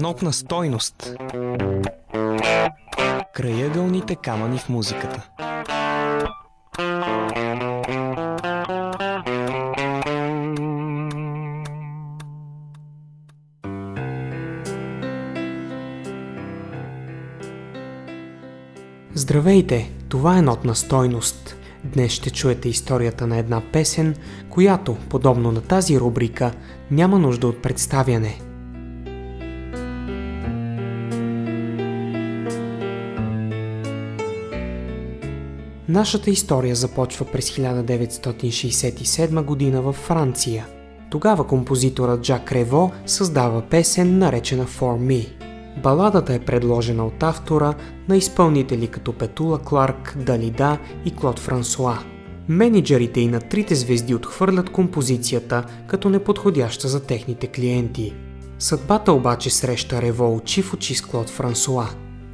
Нотна стойност. Краягълните камъни в музиката. Здравейте! Това е нотна стойност. Днес ще чуете историята на една песен, която, подобно на тази рубрика, няма нужда от представяне. Нашата история започва през 1967 година във Франция. Тогава композиторът Джак Рево създава песен, наречена For Me. Баладата е предложена от автора на изпълнители като Петула Кларк, Далида и Клод Франсуа. Менеджерите и на трите звезди отхвърлят композицията като неподходяща за техните клиенти. Съдбата обаче среща Рево очи в очи с Клод Франсуа.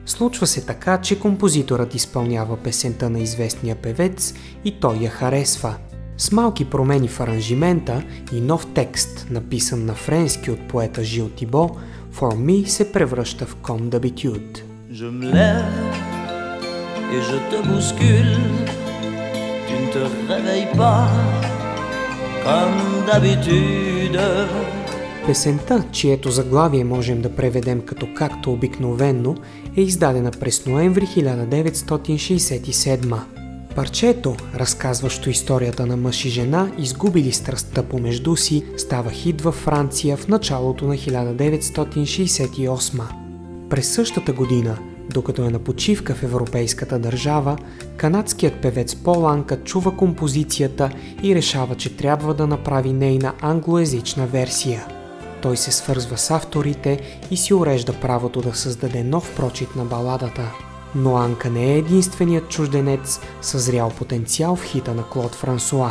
Случва се така, че композиторът изпълнява песента на известния певец и той я харесва. С малки промени в аранжимента и нов текст, написан на френски от поета Жил Тибо, For Me се превръща в Comme d'habitude. Et je te bouscule. Tu ne te réveilles pas comme d'habitude. Песента, чието заглавие можем да преведем като както обикновенно, е издадена през ноември 1967. Парчето, разказващо историята на мъж и жена, изгубили страстта помежду си, става хит във Франция в началото на 1968. През същата година, докато е на почивка в европейската държава, канадският певец Пол Анка чува композицията и решава, че трябва да направи нейна англоязична версия. Той се свързва с авторите и си урежда правото да създаде нов прочит на баладата. Но Анка не е единственият чужденец, съзрял потенциал в хита на Клод Франсуа.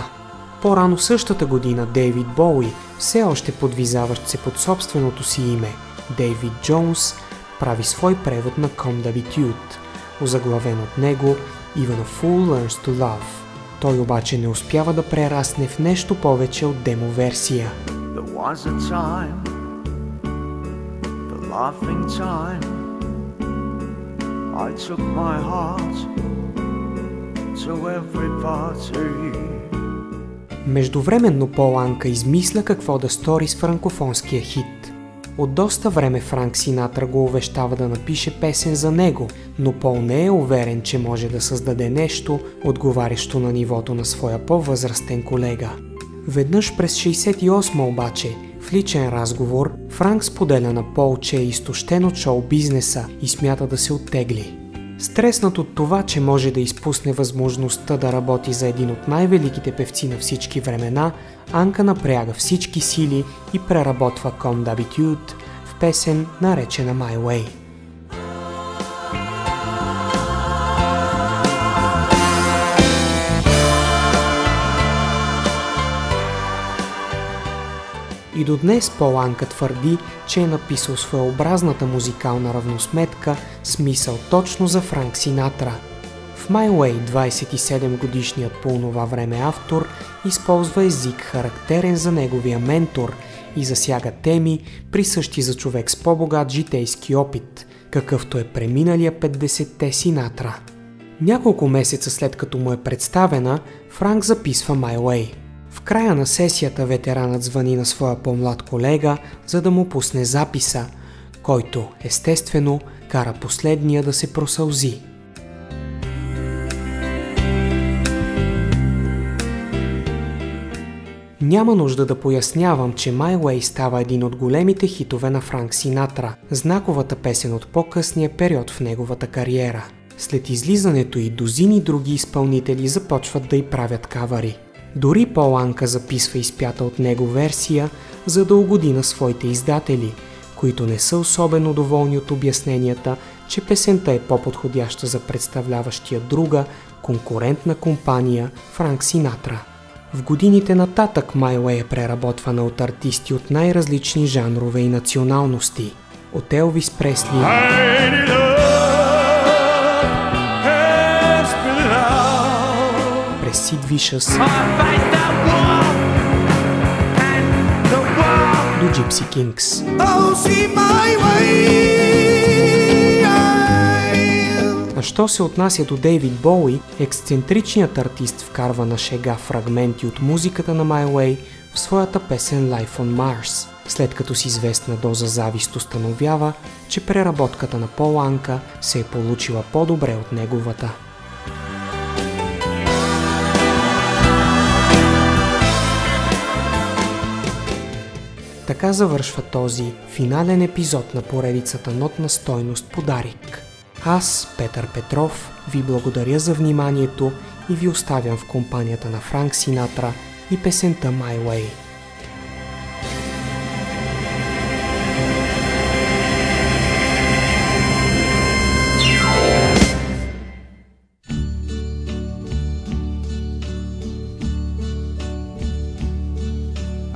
По-рано същата година Дейвид Боуи, все още подвизаващ се под собственото си име, Дейвид Джонс, прави свой превод на Comme d'habitude, озаглавен от него Even a Fool Learns to Love. Той обаче не успява да прерасне в нещо повече от демо версия. There was a time, the laughing time. I took my heart to every party. Междувременно Пол Анка измисля какво да стори с франкофонския хит. От доста време Франк Синатра го увещава да напише песен за него, но Пол не е уверен, че може да създаде нещо, отговарящо на нивото на своя по-възрастен колега. Веднъж през 68 обаче, в личен разговор, Франк споделя на Пол, че е изтощен от шоу-бизнеса и смята да се оттегли. Стреснат от това, че може да изпусне възможността да работи за един от най-великите певци на всички времена, Анка напряга всички сили и преработва Comme d'habitude в песен, наречена My Way. И до днес Поланка твърди, че е написал своеобразната музикална равносметка, смисъл точно за Франк Синатра. В My Way 27 годишният по това време автор използва език характерен за неговия ментор и засяга теми, присъщи за човек с по-богат житейски опит, какъвто е преминалия 50-те Синатра. Няколко месеца след като му е представена, Франк записва My Way – в края на сесията ветеранът звъни на своя по-млад колега, за да му пусне записа, който, естествено, кара последния да се просълзи. Няма нужда да пояснявам, че My Way става един от големите хитове на Франк Синатра, знаковата песен от по-късния период в неговата кариера. След излизането и дозини други изпълнители започват да й правят кавари. Дори Поланка записва изпята от него версия, за да угоди на своите издатели, които не са особено доволни от обясненията, че песента е по-подходяща за представляващия друга, конкурентна компания Франк Синатра. В годините нататък Майле е преработвана от артисти от най-различни жанрове и националности. От Елвис Пресли, Сид Вишъс, Blue Gypsy Kings. Oh. А що се отнася до Дейвид Боуи, ексцентричният артист вкарва на шега фрагменти от музиката на My Way в своята песен Life on Mars, след като с известна доза завист установява, че преработката на Пол Анка се е получила по-добре от неговата. Така завършва този финален епизод на поредицата Нотна стойност подарик. Аз, Петър Петров, ви благодаря за вниманието и ви оставям в компанията на Франк Синатра и песента My Way.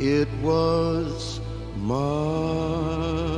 it was March.